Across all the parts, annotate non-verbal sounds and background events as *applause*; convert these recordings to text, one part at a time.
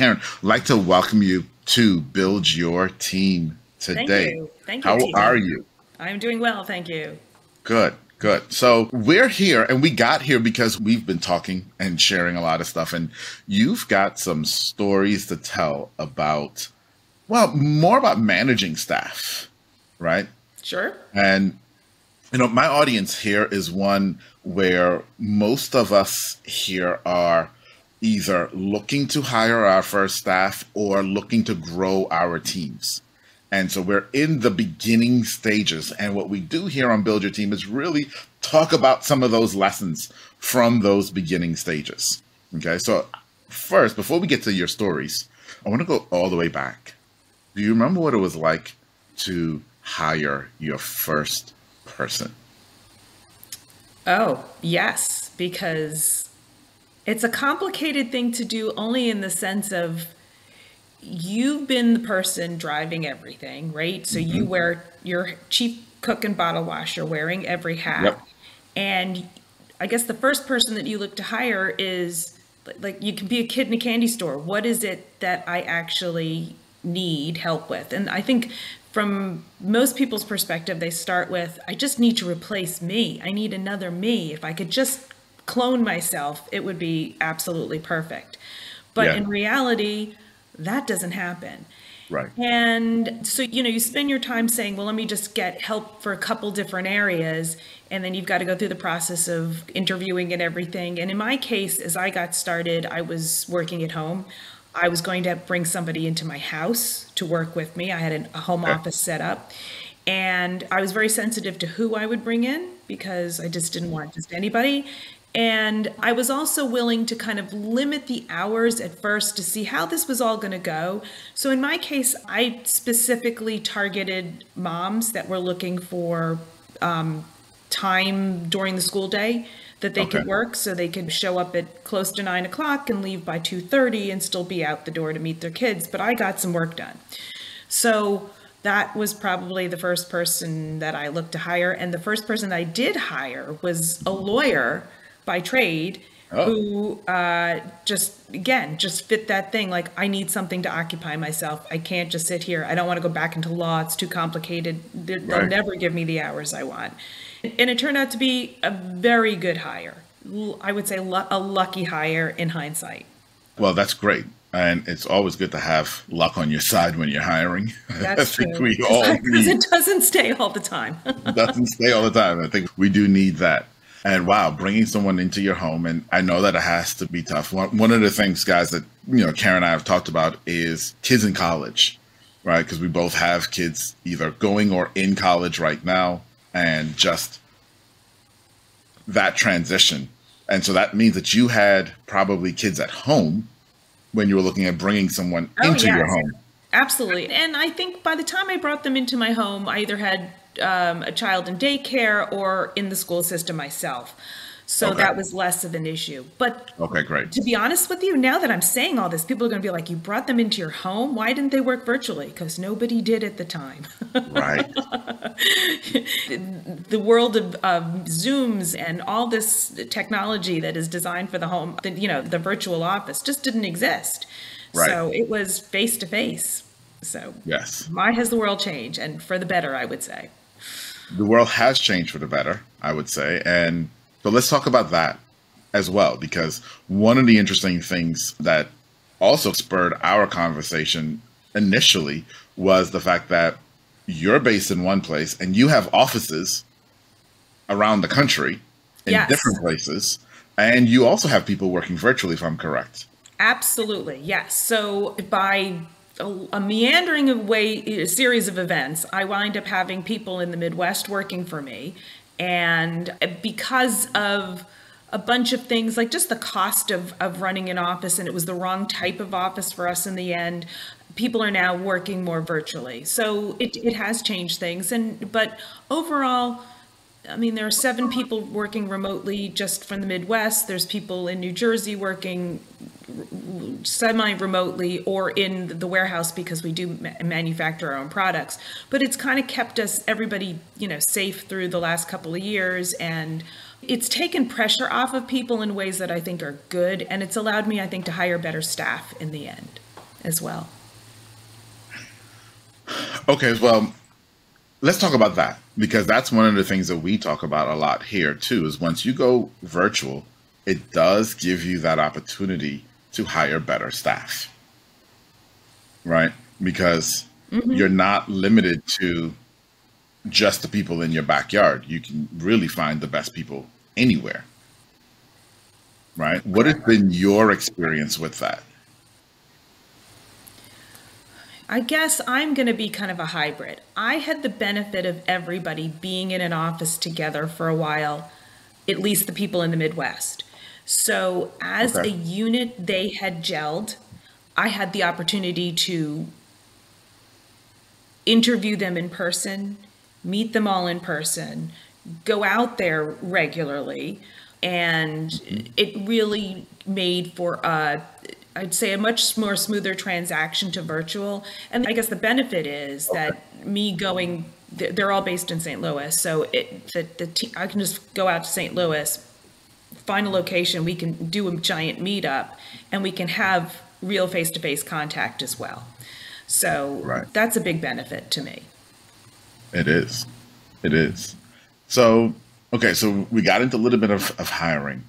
Karen, I'd like to welcome you to Build Your Team today. Thank you. Thank you. How Tina. are you? I'm doing well, thank you. Good, good. So we're here and we got here because we've been talking and sharing a lot of stuff. And you've got some stories to tell about, well, more about managing staff, right? Sure. And, you know, my audience here is one where most of us here are either looking to hire our first staff or looking to grow our teams. And so we're in the beginning stages. And what we do here on Build Your Team is really talk about some of those lessons from those beginning stages. Okay. So, first, before we get to your stories, I want to go all the way back. Do you remember what it was like to hire your first person? Oh, yes, because it's a complicated thing to do only in the sense of you've been the person driving everything, right? So you Mm-hmm. wear your chief cook and bottle washer wearing every hat. Yep. And I guess the first person that you look to hire is like you can be a kid in a candy store. What is it that I actually need help with? And I think from most people's perspective, they start with, I just need to replace me. I need another me. If I could just clone myself, it would be absolutely perfect. But Yeah. in reality, that doesn't happen. Right. And so, you know, you spend your time saying, well, let me just get help for a couple different areas. And then you've got to go through the process of interviewing and everything. And in my case, as I got started, I was working at home. I was going to bring somebody into my house to work with me. I had an, a home Okay. office set up. And I was very sensitive to who I would bring in because I just didn't want just anybody. And I was also willing to kind of limit the hours at first to see how this was all going to go. So in my case, I specifically targeted moms that were looking for um, time during the school day that they could work so they could show up at close to nine o'clock and leave by 2.30 and still be out the door to meet their kids but i got some work done so that was probably the first person that I looked to hire. And the first person I did hire was a lawyer by trade Oh. who uh, just, again, just fit that thing. Like, I need something to occupy myself. I can't just sit here. I don't want to go back into law. It's too complicated. They- They'll Right. never give me the hours I want. And it turned out to be a very good hire. I would say a lucky hire in hindsight. Well, that's great. And it's always good to have luck on your side when you're hiring. *laughs* That's I think true. we all *laughs* Because it doesn't stay all the time. It *laughs* doesn't stay all the time. I think we do need that. And wow, bringing someone into your home, and I know that it has to be tough. One, one of the things, guys, that you know Karen and I have talked about is kids in college, right? Because we both have kids either going or in college right now, and just that transition. And so that means that you had probably kids at home when you were looking at bringing someone Oh, into your home. Absolutely. And I think by the time I brought them into my home, I either had um, a child in daycare or in the school system myself. So Okay. that was less of an issue. But Okay, great. to be honest with you, now that I'm saying all this, people are going to be like, you brought them into your home? Why didn't they work virtually? Because nobody did at the time. Right. *laughs* the world of, of Zooms and all this technology that is designed for the home, the, you know, the virtual office just didn't exist. Right. So it was face to face. So Yes. my has the world changed and for the better, I would say. The world has changed for the better, I would say. And so let's talk about that as well, because one of the interesting things that also spurred our conversation initially was the fact that you're based in one place and you have offices around the country in Yes. different places. And you also have people working virtually, if I'm correct. Absolutely, yes. So by a, a meandering way, a series of events, I wind up having people in the Midwest working for me, and because of a bunch of things like just the cost of, of running an office and it was the wrong type of office for us in the end people are now working more virtually. So it, it has changed things. And but overall I mean, there are seven people working remotely just from the Midwest. There's people in New Jersey working semi-remotely or in the warehouse because we do ma- manufacture our own products. But it's kind of kept us, everybody, you know, safe through the last couple of years, and it's taken pressure off of people in ways that I think are good, and it's allowed me, I think, to hire better staff in the end. as well. Okay, well, let's talk about that because that's one of the things that we talk about a lot here too is once you go virtual, it does give you that opportunity to hire better staff. Right? Because mm-hmm. you're not limited to just the people in your backyard. You can really find the best people anywhere. Right? What has been your experience with that? I guess I'm going to be kind of a hybrid. I had the benefit of everybody being in an office together for a while, at least the people in the Midwest. So, as okay. a unit, they had gelled. I had the opportunity to interview them in person, meet them all in person, go out there regularly, and it really made for a I'd say a much more smoother transaction to virtual. And I guess the benefit is okay. that me going, they're all based in St. Louis, so it the, the I can just go out to St. Louis, find a location, we can do a giant meetup, and we can have real face-to-face contact as well. So right. that's a big benefit to me. It is. It is. So okay, so we got into a little bit of, of hiring.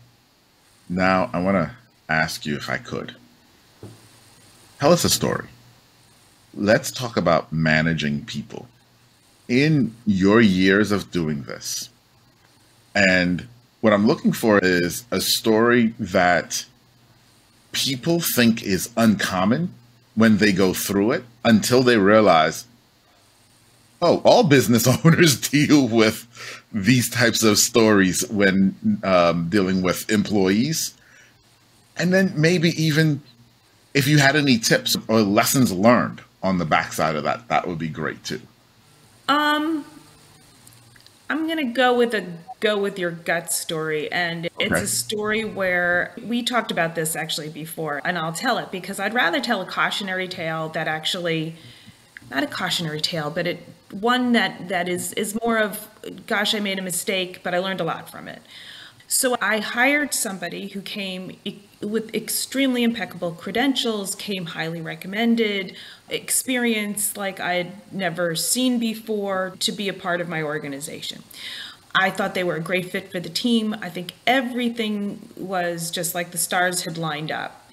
Now I want to ask you if I could Tell us a story. Let's talk about managing people. In your years of doing this, and what I'm looking for is a story that people think is uncommon when they go through it until they realize, oh, all business *laughs* owners deal with these types of stories when um, dealing with employees. And then maybe even if you had any tips or lessons learned on the backside of that, that would be great too. Um, I'm gonna go with a go with your gut story, and it's okay. a story where we talked about this actually before, and I'll tell it because I'd rather tell a cautionary tale that actually, not a cautionary tale, but it one that that is is more of, gosh, I made a mistake, but I learned a lot from it. So I hired somebody who came with extremely impeccable credentials, came highly recommended, experience like I'd never seen before to be a part of my organization. I thought they were a great fit for the team. I think everything was just like the stars had lined up.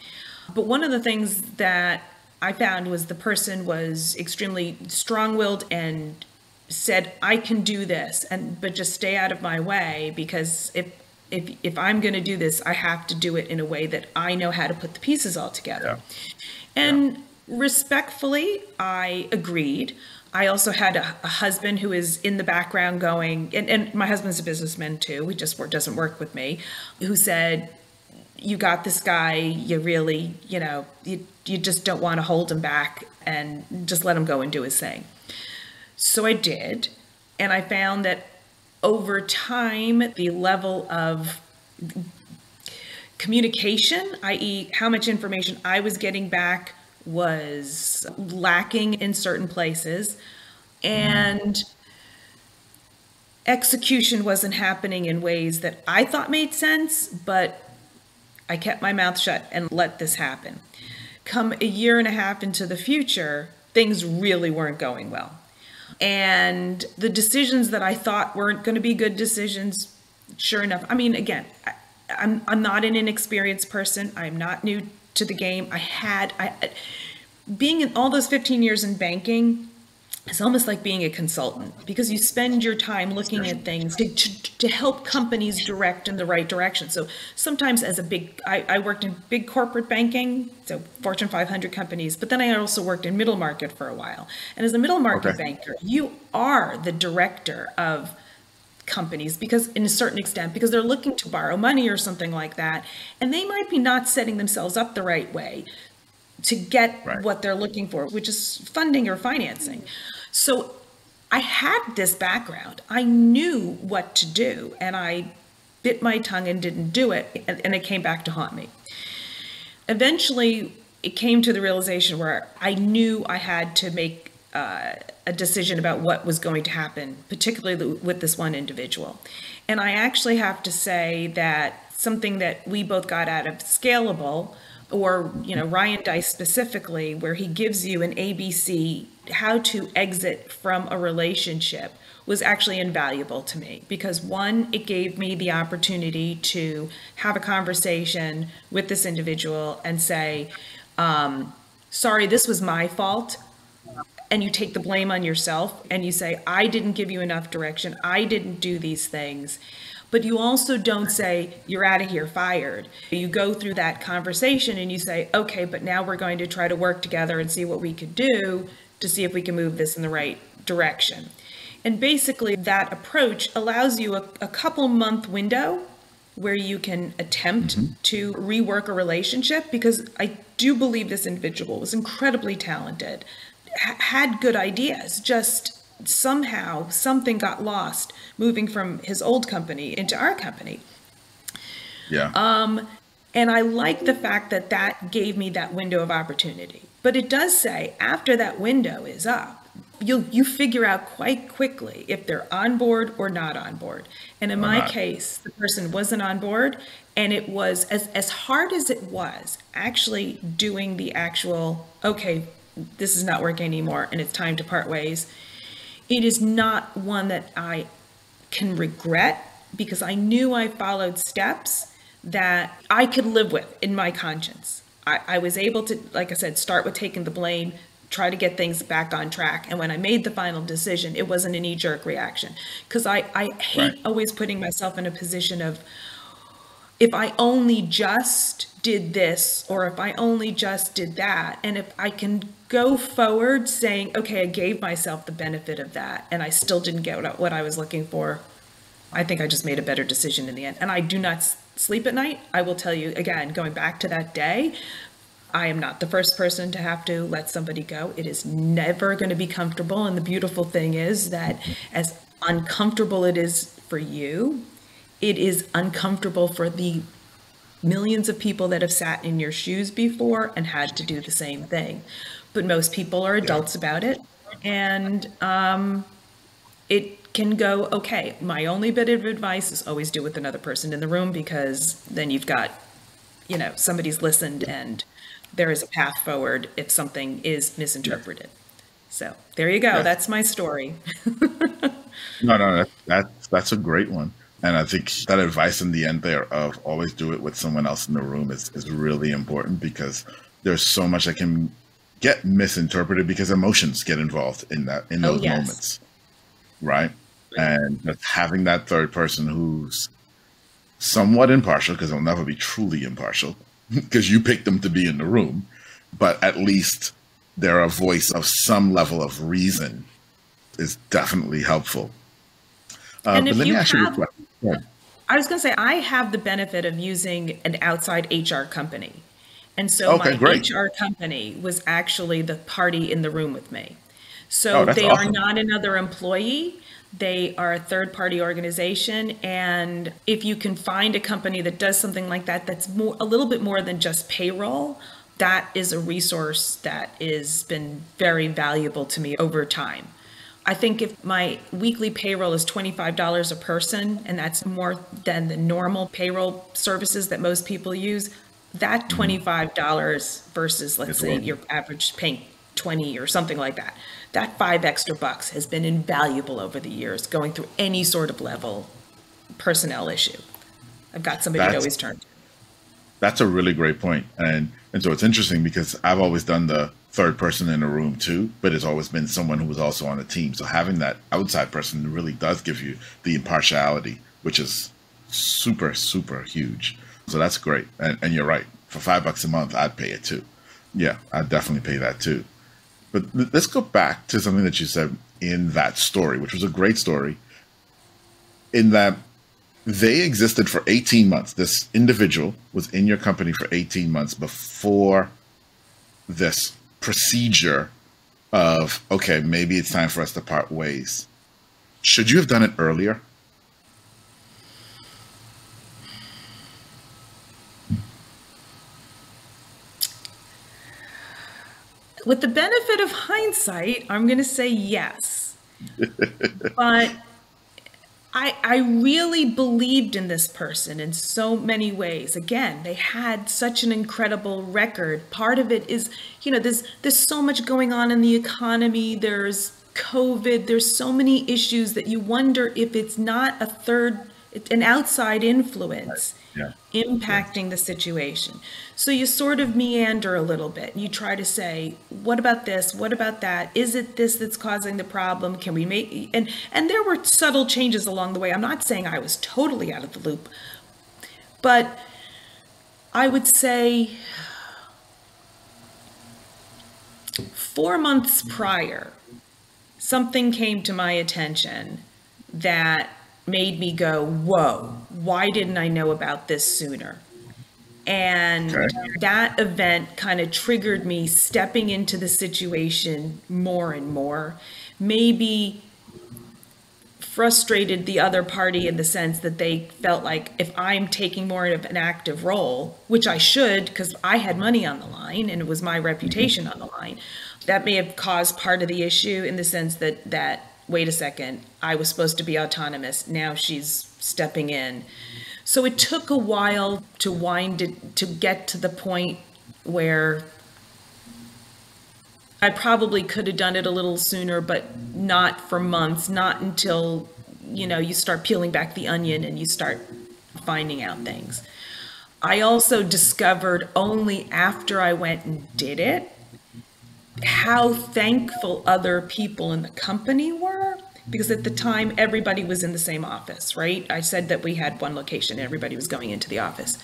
But one of the things that I found was the person was extremely strong-willed and said, "I can do this," and but just stay out of my way because if if if I'm going to do this, I have to do it in a way that I know how to put the pieces all together. Yeah. And yeah. respectfully, I agreed. I also had a, a, husband who is in the background going, and, and my husband's a businessman too. He just work, doesn't work with me. Who said, "You got this guy. You really, you know, you you just don't want to hold him back and just let him go and do his thing." So I did, and I found that over time, the level of communication, i.e., how much information I was getting back, was lacking in certain places. And execution wasn't happening in ways that I thought made sense, but I kept my mouth shut and let this happen. Come a year and a half into the future, things really weren't going well. And the decisions that I thought weren't going to be good decisions, sure enough, I mean, again, I, I'm, I'm not an inexperienced person. I'm not new to the game. I had, I, being in all those 15 years in banking, it's almost like being a consultant because you spend your time looking at things to, to, to, help companies direct in the right direction. So sometimes as a big, I, I, worked in big corporate banking, so Fortune 500 companies, but then I also worked in middle market for a while. And as a middle market okay. banker, you are the director of companies because in a certain extent because they're looking to borrow money or something like that and they might be not setting themselves up the right way to get right. what they're looking for which is funding or financing so I had this background. I knew what to do, and I bit my tongue and didn't do it, and, and it came back to haunt me. Eventually, it came to the realization where I knew I had to make uh, a decision about what was going to happen, particularly with this one individual. And I actually have to say that something that we both got out of Scalable or you know Ryan Deiss specifically, where he gives you an ABC how to exit from a relationship was actually invaluable to me because one, it gave me the opportunity to have a conversation with this individual and say, um, sorry, this was my fault. And you take the blame on yourself and you say, I didn't give you enough direction. I didn't do these things. But you also don't say, you're out of here, fired. You go through that conversation and you say, okay, but now we're going to try to work together and see what we could do to see if we can move this in the right direction. And basically, that approach allows you a, a couple month window where you can attempt mm-hmm. to rework a relationship because I do believe this individual was incredibly talented, ha- had good ideas, just somehow something got lost moving from his old company into our company. Yeah. Um, and I like the fact that that gave me that window of opportunity. But it does say after that window is up, you you figure out quite quickly if they're on board or not on board. And in or my not. case, the person wasn't on board, and it was as as hard as it was actually doing the actual okay, this is not working anymore, and it's time to part ways. It is not one that I can regret because I knew I followed steps that I could live with in my conscience. I, I was able to, like I said, start with taking the blame, try to get things back on track. And when I made the final decision, it wasn't a knee jerk reaction because I, I hate right. always putting myself in a position of if I only just did this or if I only just did that. And if I can go forward saying, okay, I gave myself the benefit of that and I still didn't get what I was looking for, I think I just made a better decision in the end. And I do not sleep at night. I will tell you again, going back to that day, I am not the first person to have to let somebody go. It is never going to be comfortable. And the beautiful thing is that as uncomfortable it is for you, it is uncomfortable for the millions of people that have sat in your shoes before and had to do the same thing. But most people are adults yeah. about it. And um, it can go okay. My only bit of advice is always do with another person in the room because then you've got, you know, somebody's listened and there is a path forward if something is misinterpreted. So there you go. Yeah. That's my story. *laughs* no, no, that, that's that's a great one. And I think that advice in the end there of always do it with someone else in the room is, is really important because there's so much that can get misinterpreted because emotions get involved in that in oh, those oh, yes. moments. Right. And having that third person who's somewhat impartial, because they'll never be truly impartial, *laughs* because you picked them to be in the room, but at least they're a voice of some level of reason is definitely helpful. Uh, and if you have, yeah. I was going to say, I have the benefit of using an outside HR company. And so okay, my great. HR company was actually the party in the room with me. So oh, they awesome. are not another employee. They are a third party organization. And if you can find a company that does something like that, that's more, a little bit more than just payroll, that is a resource that has been very valuable to me over time. I think if my weekly payroll is $25 a person, and that's more than the normal payroll services that most people use, that mm-hmm. $25 versus, let's it's say, your average paying 20 or something like that, that five extra bucks has been invaluable over the years going through any sort of level personnel issue. I've got somebody that's, to always turn to. That's a really great point. And and so it's interesting because I've always done the third person in a room too, but it's always been someone who was also on a team. So having that outside person really does give you the impartiality, which is super, super huge. So that's great. And, and you're right. For five bucks a month, I'd pay it too. Yeah, I'd definitely pay that too. But let's go back to something that you said in that story, which was a great story, in that they existed for 18 months. This individual was in your company for 18 months before this procedure of, okay, maybe it's time for us to part ways. Should you have done it earlier? With the benefit of hindsight, I'm going to say yes. *laughs* but I, I really believed in this person in so many ways. Again, they had such an incredible record. Part of it is, you know, there's there's so much going on in the economy. There's COVID. There's so many issues that you wonder if it's not a third, an outside influence. Impacting the situation. So you sort of meander a little bit. You try to say, what about this? What about that? Is it this that's causing the problem? Can we make and and there were subtle changes along the way. I'm not saying I was totally out of the loop. But I would say 4 months prior something came to my attention that made me go, "Whoa, why didn't I know about this sooner?" And Okay. that event kind of triggered me stepping into the situation more and more. Maybe frustrated the other party in the sense that they felt like if I'm taking more of an active role, which I should because I had money on the line and it was my reputation on the line, that may have caused part of the issue in the sense that that wait a second, I was supposed to be autonomous, now she's stepping in. So it took a while to wind it to get to the point where I probably could have done it a little sooner, but not for months, not until, you know, you start peeling back the onion and you start finding out things. I also discovered only after I went and did it how thankful other people in the company were because at the time everybody was in the same office, right? I said that we had one location, everybody was going into the office.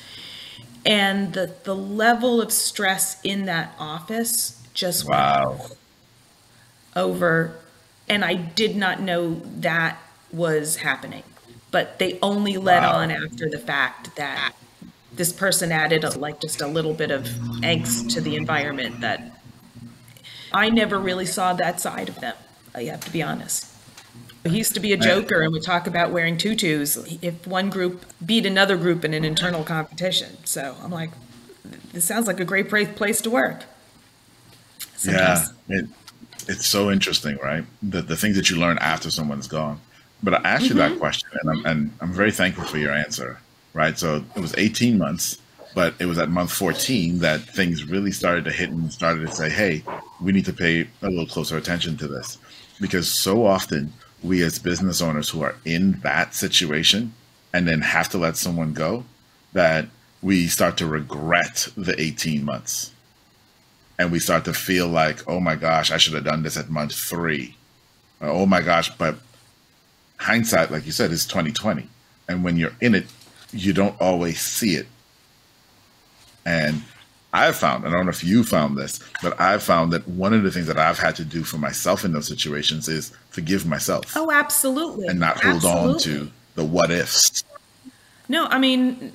And the the level of stress in that office just went Wow. over and I did not know that was happening. But they only let Wow. on after the fact that this person added a, like just a little bit of angst to the environment that I never really saw that side of them. I have to be honest. He used to be a joker and would talk about wearing tutus if one group beat another group in an internal competition. So I'm like, this sounds like a great place to work. Yeah, it, it's so interesting, right? The the things that you learn after someone's gone. But I asked you that mm-hmm. question, and I'm and I'm very thankful for your answer, right? So it was 18 months, but it was at month 14 that things really started to hit and started to say, "Hey, we need to pay a little closer attention to this," because so often we as business owners who are in that situation and then have to let someone go, that we start to regret the 18 months and we start to feel like, oh my gosh, I should have done this at month three. Or, oh my gosh, but hindsight, like you said, is twenty twenty, and when you're in it, you don't always see it. And I've found, I don't know if you found this, but I've found that one of the things that I've had to do for myself in those situations is forgive myself Oh, absolutely. and not hold on to the what ifs. No, I mean,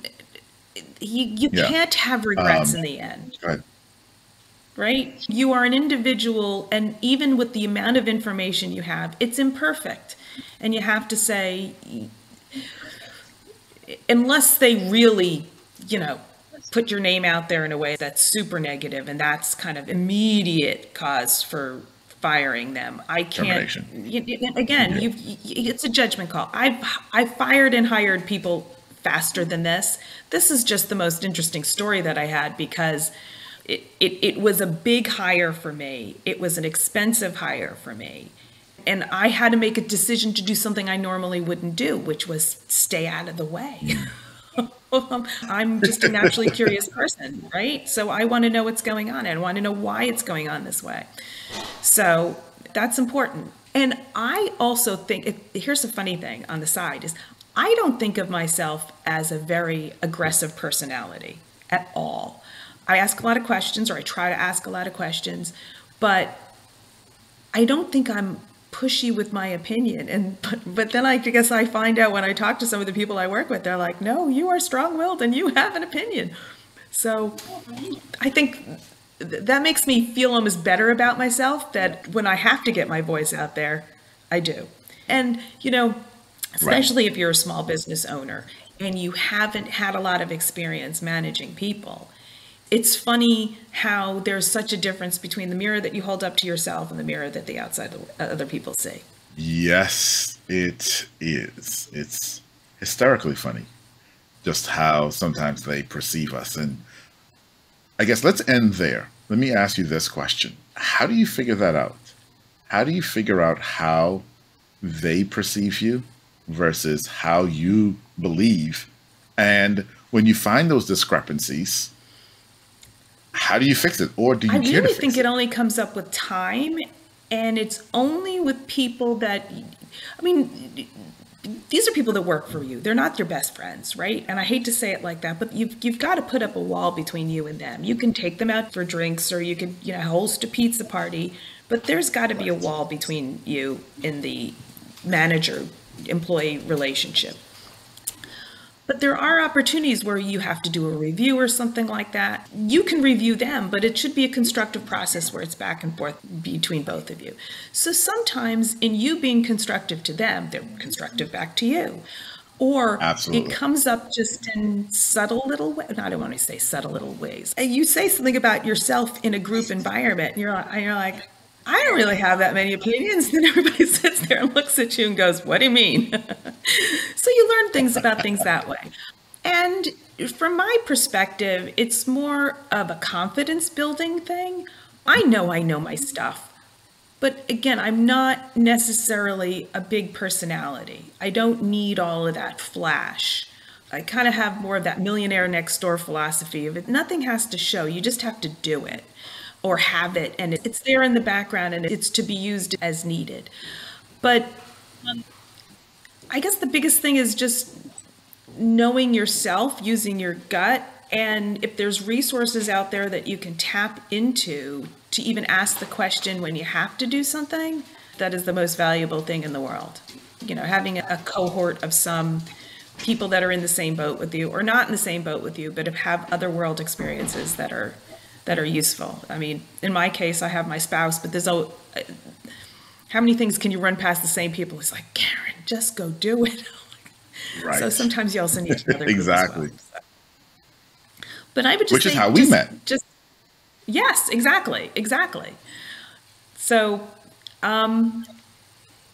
you, you Yeah. can't have regrets Um, in the end, right? You are an individual, and even with the amount of information you have, it's imperfect. And you have to say, unless they really, you know, put your name out there in a way that's super negative and that's kind of immediate cause for firing them. I can't. Termination. y- y- Again, you it's a judgment call. I've I've fired and hired people faster than this. This is just the most interesting story that I had because it, it, it was a big hire for me. It was an expensive hire for me. And I had to make a decision to do something I normally wouldn't do, which was stay out of the way. Mm. *laughs* *laughs* I'm just a naturally curious person, right? So I want to know what's going on. and want to know why it's going on this way. So that's important. And I also think it, here's a funny thing on the side is I don't think of myself as a very aggressive personality at all. I ask a lot of questions or I try to ask a lot of questions, but I don't think I'm pushy with my opinion. And but, but then I guess I find out when I talk to some of the people I work with, they're like, "No, you are strong-willed and you have an opinion." So I think th- that makes me feel almost better about myself that when I have to get my voice out there, I do. And you know, especially if you're a small business owner and you haven't had a lot of experience managing people, it's funny how there's such a difference between the mirror that you hold up to yourself and the mirror that the outside other people see. Yes, It is. It's hysterically funny just how sometimes they perceive us. And I guess let's end there. Let me ask you this question How do you figure that out? How do you figure out how they perceive you versus how you believe? And when you find those discrepancies, how do you fix it? Or do you I care really think fix it only comes up with time, and it's only with people that, I mean, these are people that work for you. They're not your best friends, right? And I hate to say it like that, but you've you've got to put up a wall between you and them. You can take them out for drinks, or you could you know host a pizza party, but there's got to be a wall between you and the manager employee relationship. But there are opportunities where you have to do a review or something like that. You can review them, but it should be a constructive process where it's back and forth between both of you. So sometimes, in you being constructive to them, they're constructive back to you. Or Absolutely. it comes up just in subtle little ways. I don't want to say subtle little ways. Uh, you say something about yourself in a group environment, and you're like, and you're like I don't really have that many opinions. *laughs* Then everybody sits there and looks at you and goes, What do you mean? *laughs* *laughs* so you learn things about things that way. And from my perspective, it's more of a confidence building thing. I know I know my stuff. But again, I'm not necessarily a big personality. I don't need all of that flash. I kind of have more of that millionaire next door philosophy of it. Nothing has to show, you just have to do it or have it and it's there in the background and it's to be used as needed but um, i guess the biggest thing is just knowing yourself using your gut and if there's resources out there that you can tap into to even ask the question when you have to do something that is the most valuable thing in the world you know having a cohort of some people that are in the same boat with you or not in the same boat with you but have other world experiences that are that are useful. I mean, in my case, I have my spouse, but there's a how many things can you run past the same people? It's like Karen, just go do it. *laughs* right. So sometimes you also need another *laughs* exactly. Well, so. But I would just which say, is how we just, met. Just yes, exactly, exactly. So, um,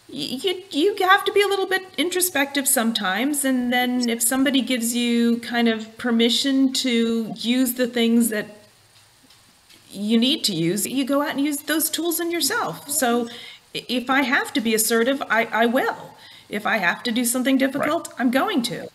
you you have to be a little bit introspective sometimes and then if somebody gives you kind of permission to use the things that you need to use, you go out and use those tools in yourself. So if I have to be assertive, I, I will. If I have to do something difficult, right. I'm going to.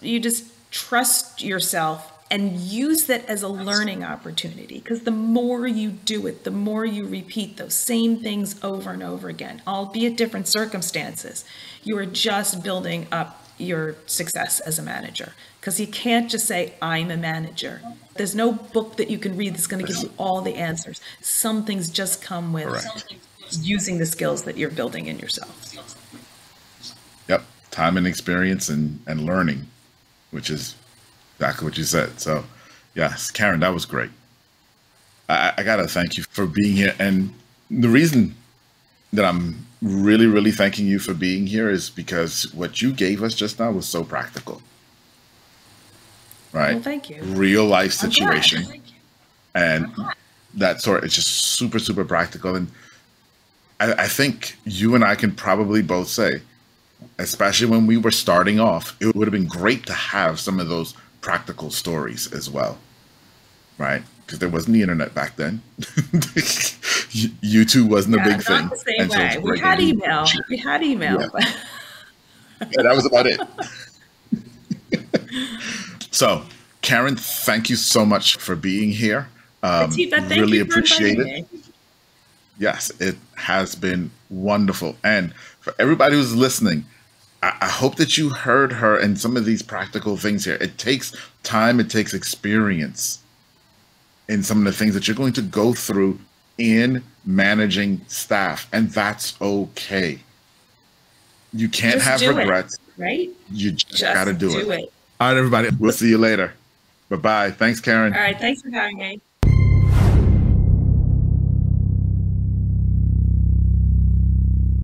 You just trust yourself and use that as a learning opportunity because the more you do it, the more you repeat those same things over and over again, albeit different circumstances. You are just building up your success as a manager because you can't just say, I'm a manager. There's no book that you can read that's going to give you all the answers. Some things just come with Correct. using the skills that you're building in yourself. Yep, time and experience and and learning, which is exactly what you said. So, yes, Karen, that was great. I, I gotta thank you for being here, and the reason that I'm really, really thanking you for being here is because what you gave us just now was so practical right? Well, thank you. Real life situation. And that sort it's just super, super practical. And I, I think you and I can probably both say, especially when we were starting off, it would have been great to have some of those practical stories as well. Right? Because there wasn't the internet back then. *laughs* YouTube wasn't yeah, a big thing. Same way. So we had email. We had email. Yeah. yeah, that was about it. *laughs* So, Karen, thank you so much for being here. Um, really appreciate it. Me. Yes, it has been wonderful. And for everybody who's listening, I, I hope that you heard her and some of these practical things here. It takes time, it takes experience in some of the things that you're going to go through in managing staff, and that's okay. You can't just have regrets, it, right? You just, just got to do, do it. it. All right, everybody. We'll see you later. Bye bye. Thanks, Karen. All right. Thanks for having me.